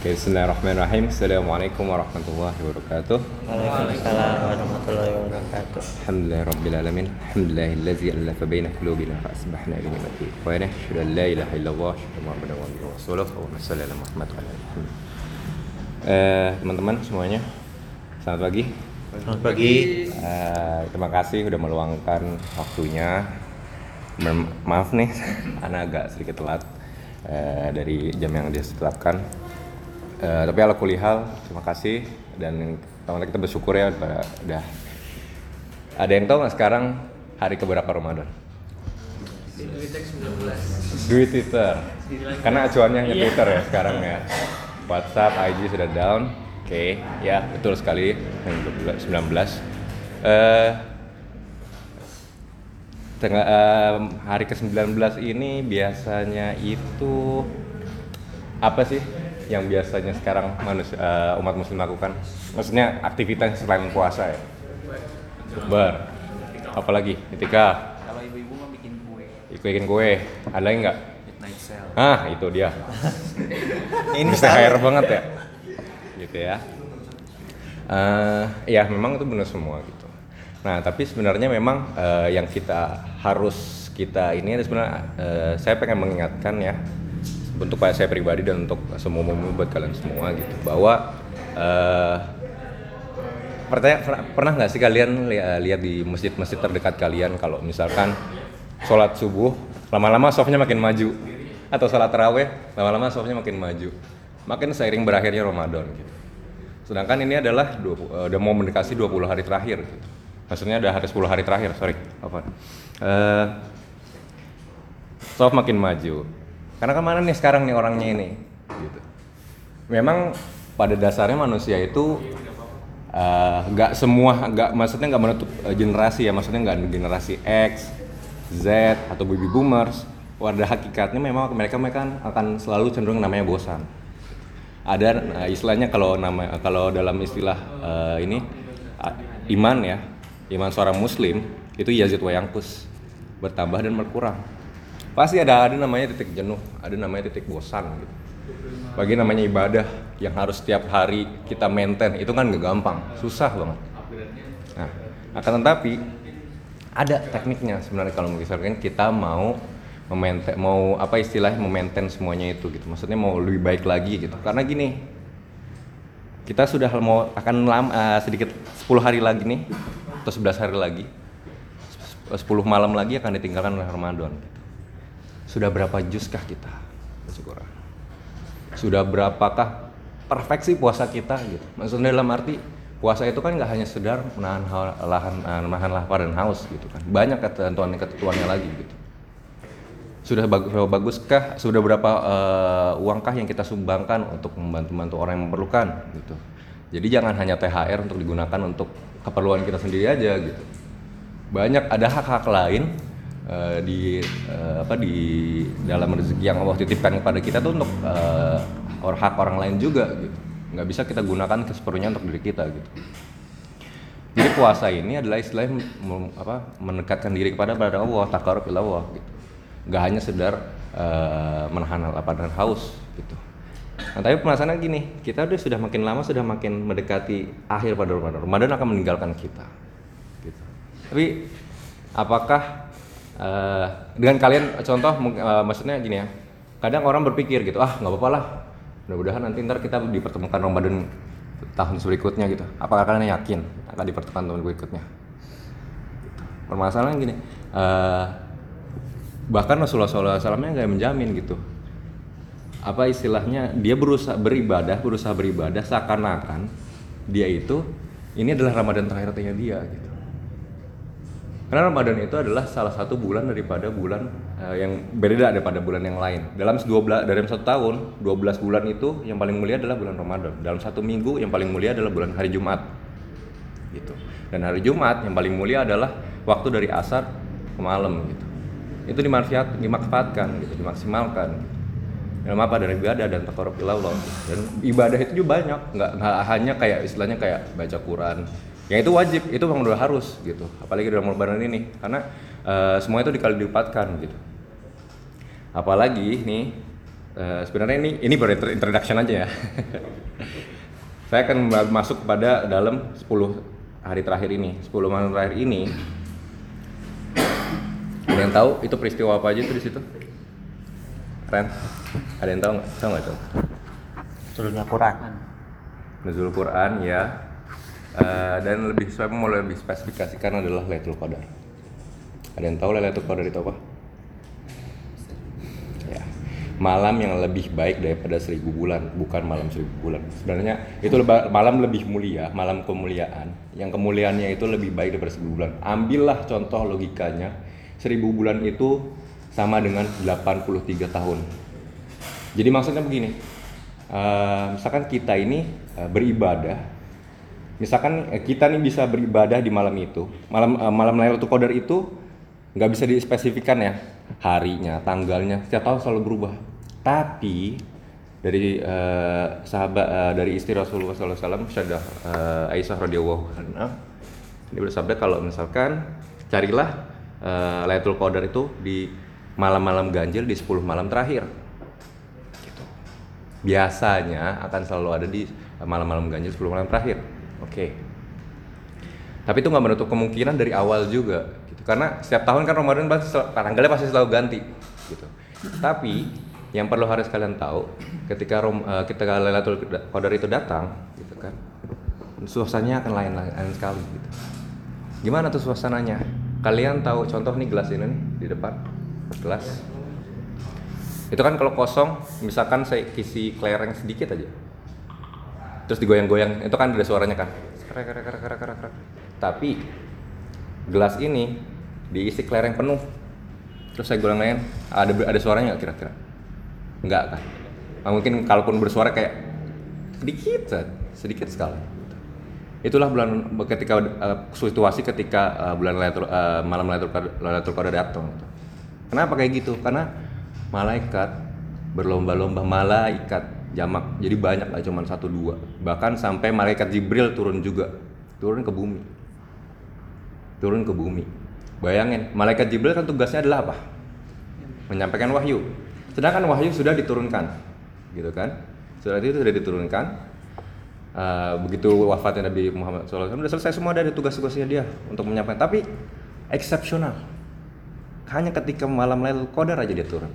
Oke, Bismillahirrahmanirrahim. Assalamualaikum warahmatullahi wabarakatuh. Waalaikumsalam warahmatullahi wabarakatuh. Alhamdulillah rabbil alamin. Alhamdulillahillazi allafa baina qulubina fa asbahna bi ni'mati ikhwana. Asyhadu an la ilaha illallah wa muhammadan wa rasuluh. Allahumma shalli ala Muhammad wa. Eh, teman-teman semuanya. Selamat pagi. Selamat pagi. Eh, terima kasih udah meluangkan waktunya. Maaf nih, Ana agak sedikit telat eh, dari jam yang ditetapkan. Eh, tapi ala kulihal, terima kasih dan teman kita bersyukur ya udah, udah ada yang tahu nggak sekarang hari keberapa Ramadan? Duit Twitter. Karena acuannya hanya Twitter ya sekarang ya. WhatsApp, IG sudah down. Oke, ya betul sekali yang 19. Eh tengah em, hari ke-19 ini biasanya itu apa sih yang biasanya sekarang manusia eh, umat muslim lakukan? Maksudnya aktivitas selain puasa ya? Bar. Apalagi ketika Kalau ibu-ibu mah bikin kue bikin kue, ada lagi nggak? midnight sale. Ah, itu dia. Ini Bisa air banget ya. Gitu ya. Eh, ya memang itu benar semua gitu. Nah, tapi sebenarnya memang eh, yang kita harus kita ini sebenarnya eh, saya pengen mengingatkan ya untuk saya pribadi dan untuk semua umum buat kalian semua gitu. Bahwa eh pertanyaan pernah- nggak sih kalian li- lihat di masjid-masjid terdekat kalian kalau misalkan sholat subuh lama-lama softnya makin maju? Atau sholat taraweh lama-lama softnya makin maju. Makin seiring berakhirnya Ramadan gitu. Sedangkan ini adalah 20, eh, udah mau mendekati 20 hari terakhir gitu. maksudnya udah hari 10 hari terakhir sorry apa Eh, soft makin maju karena ke mana nih sekarang nih orangnya ini gitu memang pada dasarnya manusia itu eh, nggak semua nggak maksudnya nggak menutup eh, generasi ya maksudnya nggak generasi X, Z atau baby boomers. Pada hakikatnya memang mereka mereka akan selalu cenderung namanya bosan. Ada eh, istilahnya kalau nama kalau dalam istilah eh, ini a- iman ya iman seorang muslim itu yazid wa yanqus bertambah dan berkurang. Pasti ada ada namanya titik jenuh, ada namanya titik bosan gitu. Bagi namanya ibadah yang harus setiap hari kita maintain itu kan gak gampang susah banget. Nah akan tetapi ada tekniknya sebenarnya kalau misalkan kita mau memaintain mau apa istilahnya memaintain semuanya itu gitu. Maksudnya mau lebih baik lagi gitu. Karena gini kita sudah mau akan lama eh, sedikit 10 hari lagi nih atau 11 hari lagi 10 malam lagi akan ditinggalkan oleh Ramadan gitu. Sudah berapa juz kah kita bersyukur sudah berapakah perfeksi puasa kita gitu? Maksudnya dalam arti puasa itu kan nggak hanya sedar menahan ha- lahan eh, menahan lapar dan haus gitu kan? Banyak ketentuan ketentuannya lagi gitu. Sudah bagus baguskah sudah berapa eh, uangkah yang kita sumbangkan untuk membantu-bantu orang yang memerlukan gitu? Jadi jangan hanya THR untuk digunakan untuk keperluan kita sendiri aja gitu. Banyak ada hak-hak lain eh, di eh, apa di dalam rezeki yang Allah titipkan kepada kita tuh untuk eh, or hak orang lain juga gitu. Nggak bisa kita gunakan sepenuhnya untuk diri kita gitu. Jadi puasa ini adalah istilahnya mem- apa, mendekatkan diri kepada pada Allah takarub Allah gitu. Nggak hanya sekedar eh, menahan lapar dan haus gitu. Nah tapi permasalahannya gini kita udah sudah makin lama sudah makin mendekati akhir pada Ramadan. Ramadan akan meninggalkan kita gitu. Tapi apakah eh, dengan kalian contoh eh, maksudnya gini ya. Kadang orang berpikir gitu, ah nggak apa-apa lah. Mudah-mudahan nanti ntar kita dipertemukan Ramadan tahun berikutnya gitu. Apakah kalian yakin akan dipertemukan tahun berikutnya? Permasalahan gini, eh, bahkan Rasulullah SAW nggak menjamin gitu. Apa istilahnya dia berusaha beribadah, berusaha beribadah seakan-akan dia itu ini adalah Ramadan terakhirnya dia gitu. Karena Ramadan itu adalah salah satu bulan daripada bulan eh, yang berbeda daripada bulan yang lain. Dalam 12 dalam satu tahun, 12 bulan itu yang paling mulia adalah bulan Ramadan. Dalam satu minggu yang paling mulia adalah bulan hari Jumat. Gitu. Dan hari Jumat yang paling mulia adalah waktu dari asar ke malam gitu. Itu dimanfaat dimanfaatkan gitu, dimaksimalkan. Dalam apa dari ibadah dan takarub ilallah. Dan ibadah itu juga banyak, nggak hanya kayak istilahnya kayak baca Quran, yang itu wajib itu memang udah harus gitu apalagi dalam lebaran ini karena eh, semua itu dikali dipatkan gitu apalagi nih eh, sebenarnya ini ini baru introduction aja ya. Saya akan ma- masuk pada dalam 10 hari terakhir ini, 10 malam terakhir ini. Ada yang tahu itu peristiwa apa aja tuh di situ? Ren, ada yang tahu nggak? Tahu nggak tuh? Quran. Nuzul Quran ya. Eh, dan lebih saya mau lebih spesifikasikan adalah Lailatul Qadar. Ada yang tahu Lailatul Qadar itu apa? Ya. Malam yang lebih baik daripada seribu bulan, bukan malam seribu bulan. Sebenarnya itu leba- malam lebih mulia, malam kemuliaan. Yang kemuliaannya itu lebih baik daripada seribu bulan. Ambillah contoh logikanya, seribu bulan itu sama dengan 83 tahun. Jadi maksudnya begini, eh, misalkan kita ini eh, beribadah, misalkan eh, kita nih bisa beribadah di malam itu, malam eh, malam Lailatul Qadar itu nggak bisa dispesifikkan ya harinya, tanggalnya, setiap tahun selalu berubah. Tapi dari eh, sahabat eh, dari istri Rasulullah SAW, Syadah eh, Aisyah radhiyallahu anha, dia bersabda kalau misalkan carilah eh, Lailatul Qadar itu di malam-malam ganjil di 10 malam terakhir biasanya akan selalu ada di malam-malam ganjil 10 malam terakhir. Oke. Tapi itu nggak menutup kemungkinan dari awal juga, gitu. Karena setiap tahun kan Ramadan pasti tanggalnya pasti selalu ganti, gitu. Tapi yang perlu harus kalian tahu, ketika Rom, eh, ketika Lailatul Qadar itu datang, gitu kan, suasananya akan lain lain sekali, gitu. Gimana tuh suasananya? Kalian tahu contoh nih gelas ini nih di depan, gelas itu kan kalau kosong misalkan saya isi kelereng sedikit aja terus digoyang-goyang. Itu kan ada suaranya kan? Krek, krek, krek, krek, krek, krek. tapi gelas ini diisi kelereng penuh. Terus saya goyang ada ada suaranya nggak kira-kira? Nggak kan? Nah, mungkin kalaupun bersuara kayak sedikit saja, sedikit sekali. Itulah bulan ketika eh, situasi ketika eh, bulan Lailatul eh, malam Lailatul Qadar- datang kenapa kayak gitu? Karena malaikat berlomba-lomba malaikat jamak. Jadi banyak nggak cuma satu dua. Bahkan sampai malaikat Jibril turun juga. Turun ke bumi. Turun ke bumi. Bayangin malaikat Jibril kan tugasnya adalah apa? Menyampaikan wahyu. Sedangkan wahyu sudah diturunkan gitu kan? Surat itu sudah diturunkan. Uh, begitu wafatnya Nabi Muhammad SAW sudah selesai semua dari tugas-tugasnya dia untuk menyampaikan. Tapi eksepsional hanya ketika malam Lailatul Qadar aja dia turun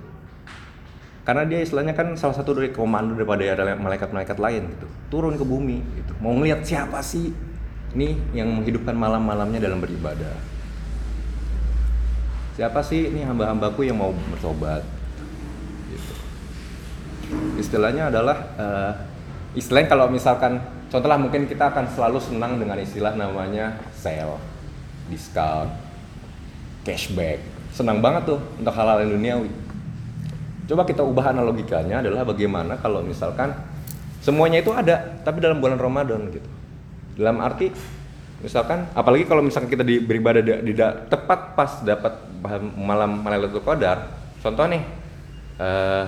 karena dia istilahnya kan salah satu dari komando daripada ada malaikat-malaikat lain gitu. Turun ke bumi gitu. Mau ngelihat siapa sih nih yang menghidupkan malam-malamnya dalam beribadah? Siapa sih ini hamba-hambaku yang mau bertobat? Gitu. istilahnya adalah eh, istilahnya kalau misalkan contohlah mungkin kita akan selalu senang dengan istilah namanya sale discount cashback. Senang banget tuh untuk hal-hal yang duniawi coba kita ubah analogikanya adalah bagaimana kalau misalkan semuanya itu ada tapi dalam bulan Ramadan gitu. Dalam arti misalkan apalagi kalau misalkan kita di, beribadah di, di- tepat pas dapat malam Lailatul Qadar contoh nih eh,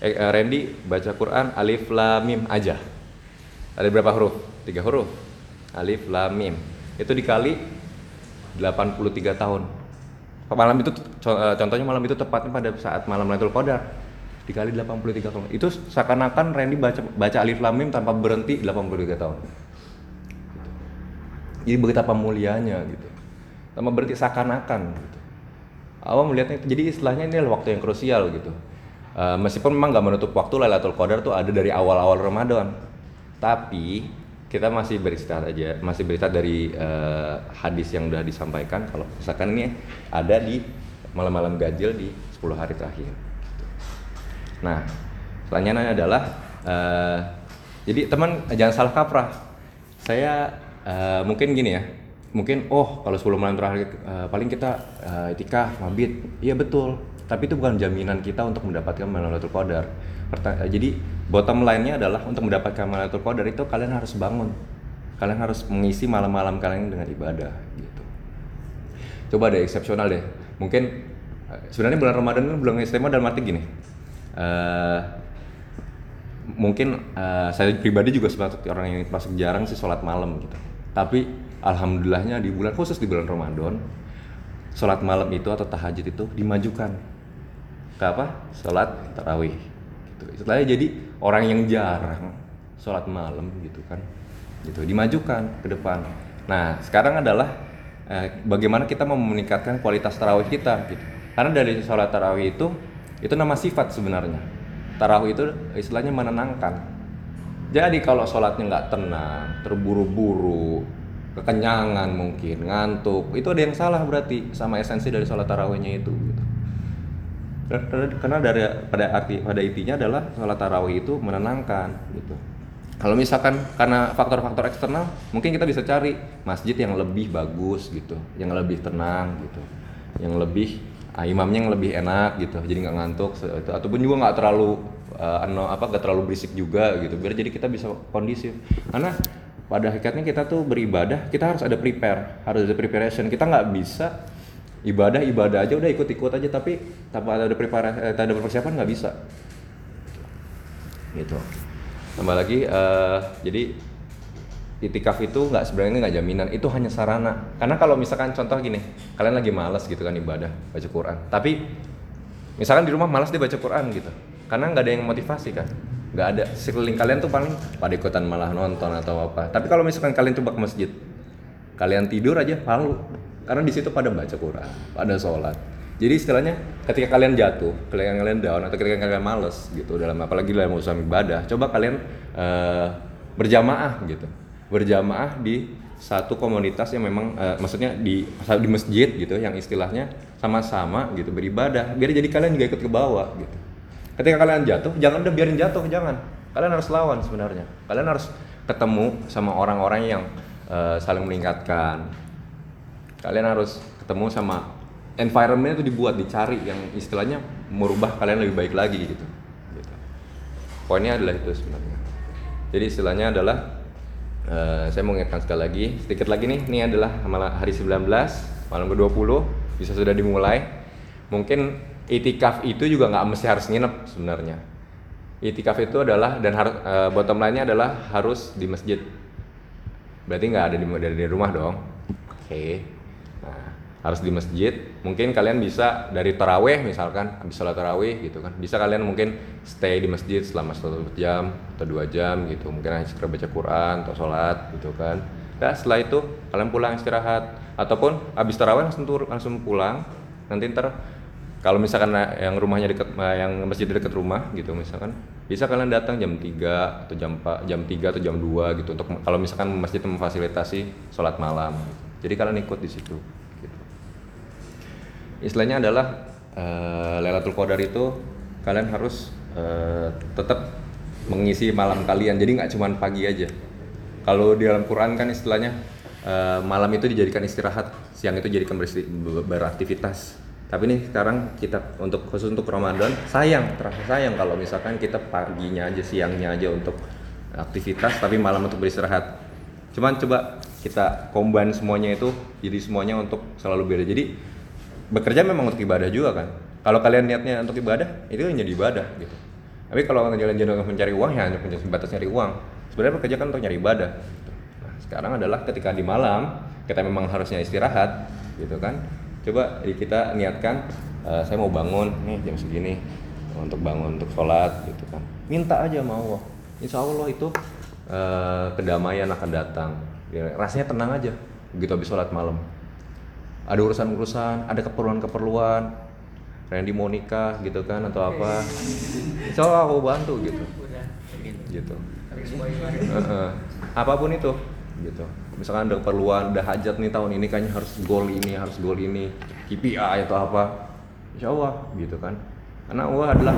Randy baca Quran alif lam mim aja. Ada berapa huruf? Tiga huruf. Alif lam mim. Itu dikali 83 tahun malam itu eh, contohnya malam itu tepatnya pada saat malam Lailatul Qadar dikali 83 tahun. Itu seakan-akan Randy baca baca alif lam mim tanpa berhenti 83 tahun. Jadi betapa mulianya gitu. Tanpa berhenti seakan-akan gitu. Awal melihatnya jadi istilahnya ini adalah waktu yang krusial gitu. Eh, meskipun memang nggak menutup waktu Lailatul Qadar tuh ada dari awal-awal Ramadan. Tapi kita masih beristirahat aja masih beristirahat dari eh, hadis yang udah disampaikan. Kalau misalkan ini ada di malam-malam ganjil di 10 hari terakhir. Nah selanjutnya adalah eh, jadi teman jangan salah kaprah. Saya eh, mungkin gini ya mungkin oh kalau 10 malam terakhir eh, paling kita eh, itikaf mabit. Iya betul. Tapi itu bukan jaminan kita untuk mendapatkan Lailatul Qadar. Eh, jadi bottom line-nya adalah untuk mendapatkan Lailatul Qadar itu kalian harus bangun. Kalian harus mengisi malam-malam kalian dengan ibadah gitu. Coba deh eksepsional deh. Mungkin eh, sebenarnya bulan Ramadan kan bulan istimewa dalam arti gini. Eh mungkin eh, saya pribadi juga sebagai orang yang masuk jarang sih sholat malam gitu. Tapi alhamdulillahnya di bulan khusus di bulan Ramadan sholat malam itu atau tahajud itu dimajukan ke apa? Sholat tarawih gitu. Istilahnya jadi orang yang jarang sholat malam gitu kan gitu dimajukan ke depan. Nah sekarang adalah eh, bagaimana kita mau meningkatkan kualitas tarawih kita gitu. Karena dari sholat tarawih itu itu nama sifat sebenarnya. Tarawih itu istilahnya menenangkan. Jadi kalau sholatnya nggak tenang terburu-buru kekenyangan mungkin ngantuk itu ada yang salah berarti sama esensi dari sholat tarawihnya itu gitu. Karena- dari pada arti pada intinya adalah sholat tarawih itu menenangkan gitu. Kalau misalkan karena faktor-faktor eksternal mungkin kita bisa cari masjid yang lebih bagus gitu. Yang lebih tenang gitu. Yang lebih ah, imamnya yang lebih enak gitu. Jadi nggak ngantuk itu. Ataupun juga nggak terlalu ano apa nggak terlalu berisik juga gitu. Biar jadi kita bisa kondisif. Karena pada hakikatnya kita tuh beribadah kita harus ada prepare harus ada preparation. Kita nggak bisa ibadah ibadah aja udah ikut-ikut aja tapi tanpa ada prepare eh, tanpa ada persiapan nggak bisa. Gitu. Tambah lagi eh, jadi itikaf itu nggak sebenarnya nggak jaminan itu hanya sarana. Karena kalau misalkan contoh gini kalian lagi malas gitu kan ibadah baca Quran. Tapi misalkan di rumah malas dia baca Quran gitu karena nggak ada yang motivasi kan. Nggak ada sekeliling kalian tuh paling pada ikutan malah nonton atau apa. Tapi kalau misalkan kalian coba ke masjid kalian tidur aja malu karena di situ pada baca Quran pada sholat. Jadi istilahnya ketika kalian jatuh ketika kalian down atau ketika kalian males gitu dalam apalagi dalam urusan ibadah coba kalian eh, berjamaah gitu. Berjamaah di satu komunitas yang memang eh, maksudnya di di masjid gitu yang istilahnya sama-sama gitu beribadah. Biar jadi kalian juga ikut ke bawah gitu. Ketika kalian jatuh jangan udah biarin jatuh jangan. Kalian harus lawan sebenarnya. Kalian harus ketemu sama orang-orang yang eh, saling meningkatkan kalian harus ketemu sama environment itu dibuat dicari yang istilahnya merubah kalian lebih baik lagi gitu. Gitu. Poinnya adalah itu sebenarnya. Jadi istilahnya adalah eh, saya mau ingatkan sekali lagi sedikit lagi nih ini adalah hari 19 malam ke-20 bisa sudah dimulai. Mungkin itikaf itu juga nggak mesti harus nginep sebenarnya. Itikaf itu adalah dan harus eh, bottom line-nya adalah harus di masjid. Berarti nggak ada di dari rumah dong. Oke. nah harus di masjid mungkin kalian bisa dari taraweh misalkan habis sholat taraweh gitu kan. Bisa kalian mungkin stay di masjid selama satu jam atau dua jam gitu. Mungkin hanya sekedar baca Quran atau sholat gitu kan. Nah setelah itu kalian pulang istirahat. Ataupun habis taraweh langsung tur langsung pulang. Nanti ntar kalau misalkan yang rumahnya dekat yang masjid dekat rumah gitu misalkan bisa kalian datang jam 3 atau jam 4, jam 3 atau jam 2 gitu untuk kalau misalkan masjid memfasilitasi sholat malam jadi kalian ikut di situ. gitu. Istilahnya adalah eh, Lailatul Qadar itu kalian harus eh, tetap mengisi malam kalian. Jadi nggak cuma pagi aja. Kalau di dalam Quran kan istilahnya eh, malam itu dijadikan istirahat siang itu dijadikan beraktivitas. Tapi nih sekarang kita untuk khusus untuk Ramadan sayang terasa sayang kalau misalkan kita paginya aja siangnya aja untuk aktivitas tapi malam untuk beristirahat. Cuman coba kita combine semuanya itu jadi semuanya untuk selalu beda. Jadi bekerja memang untuk ibadah juga kan. Kalau kalian niatnya untuk ibadah itu kan jadi ibadah gitu. Tapi kalau kalian jalan untuk mencari uang ya hanya sebatas nyari uang. Sebenarnya bekerja kan untuk nyari ibadah gitu. nah sekarang adalah ketika di malam kita memang harusnya istirahat gitu kan. Coba kita niatkan eh, saya mau bangun nih jam segini untuk bangun untuk sholat gitu kan. Minta aja sama Allah. Insya Allah itu eh, kedamaian akan datang. Ya, rasanya tenang aja begitu habis sholat malam ada urusan-urusan, ada keperluan-keperluan, Randy mau nikah gitu kan atau apa, insya Allah aku bantu gitu, gitu. Apa pun itu, gitu. Misalkan ada keperluan, ada hajat nih tahun ini kayaknya harus gol ini, harus gol ini, KPI atau apa, insya Allah gitu kan. Karena Allah adalah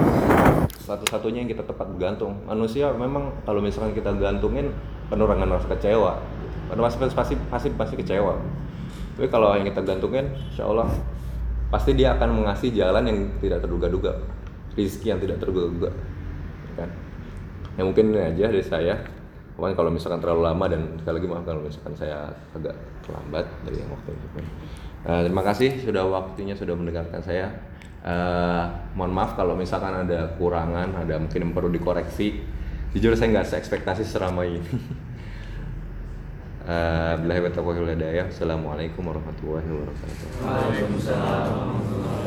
satu-satunya yang kita tepat bergantung. Manusia memang kalau misalkan kita gantungin penuh dengan rasa kecewa. Pasti pasti pasti pasti kecewa. Tapi kalau yang kita gantungin, insya Allah pasti dia akan mengasih jalan yang tidak terduga-duga, rizki yang tidak terduga-duga, kan? Ya mungkin aja dari saya. Pokoknya kalau misalkan terlalu lama dan sekali lagi maaf kalau misalkan saya agak terlambat dari yang waktu itu. Eh, terima kasih sudah waktunya sudah mendengarkan saya. Eh, mohon maaf kalau misalkan ada kurangan, ada mungkin yang perlu dikoreksi. Jujur saya nggak seekspektasi seramai ini. Eh, Billahi wa. Assalamualaikum warahmatullahi wabarakatuh. Waalaikumsalam.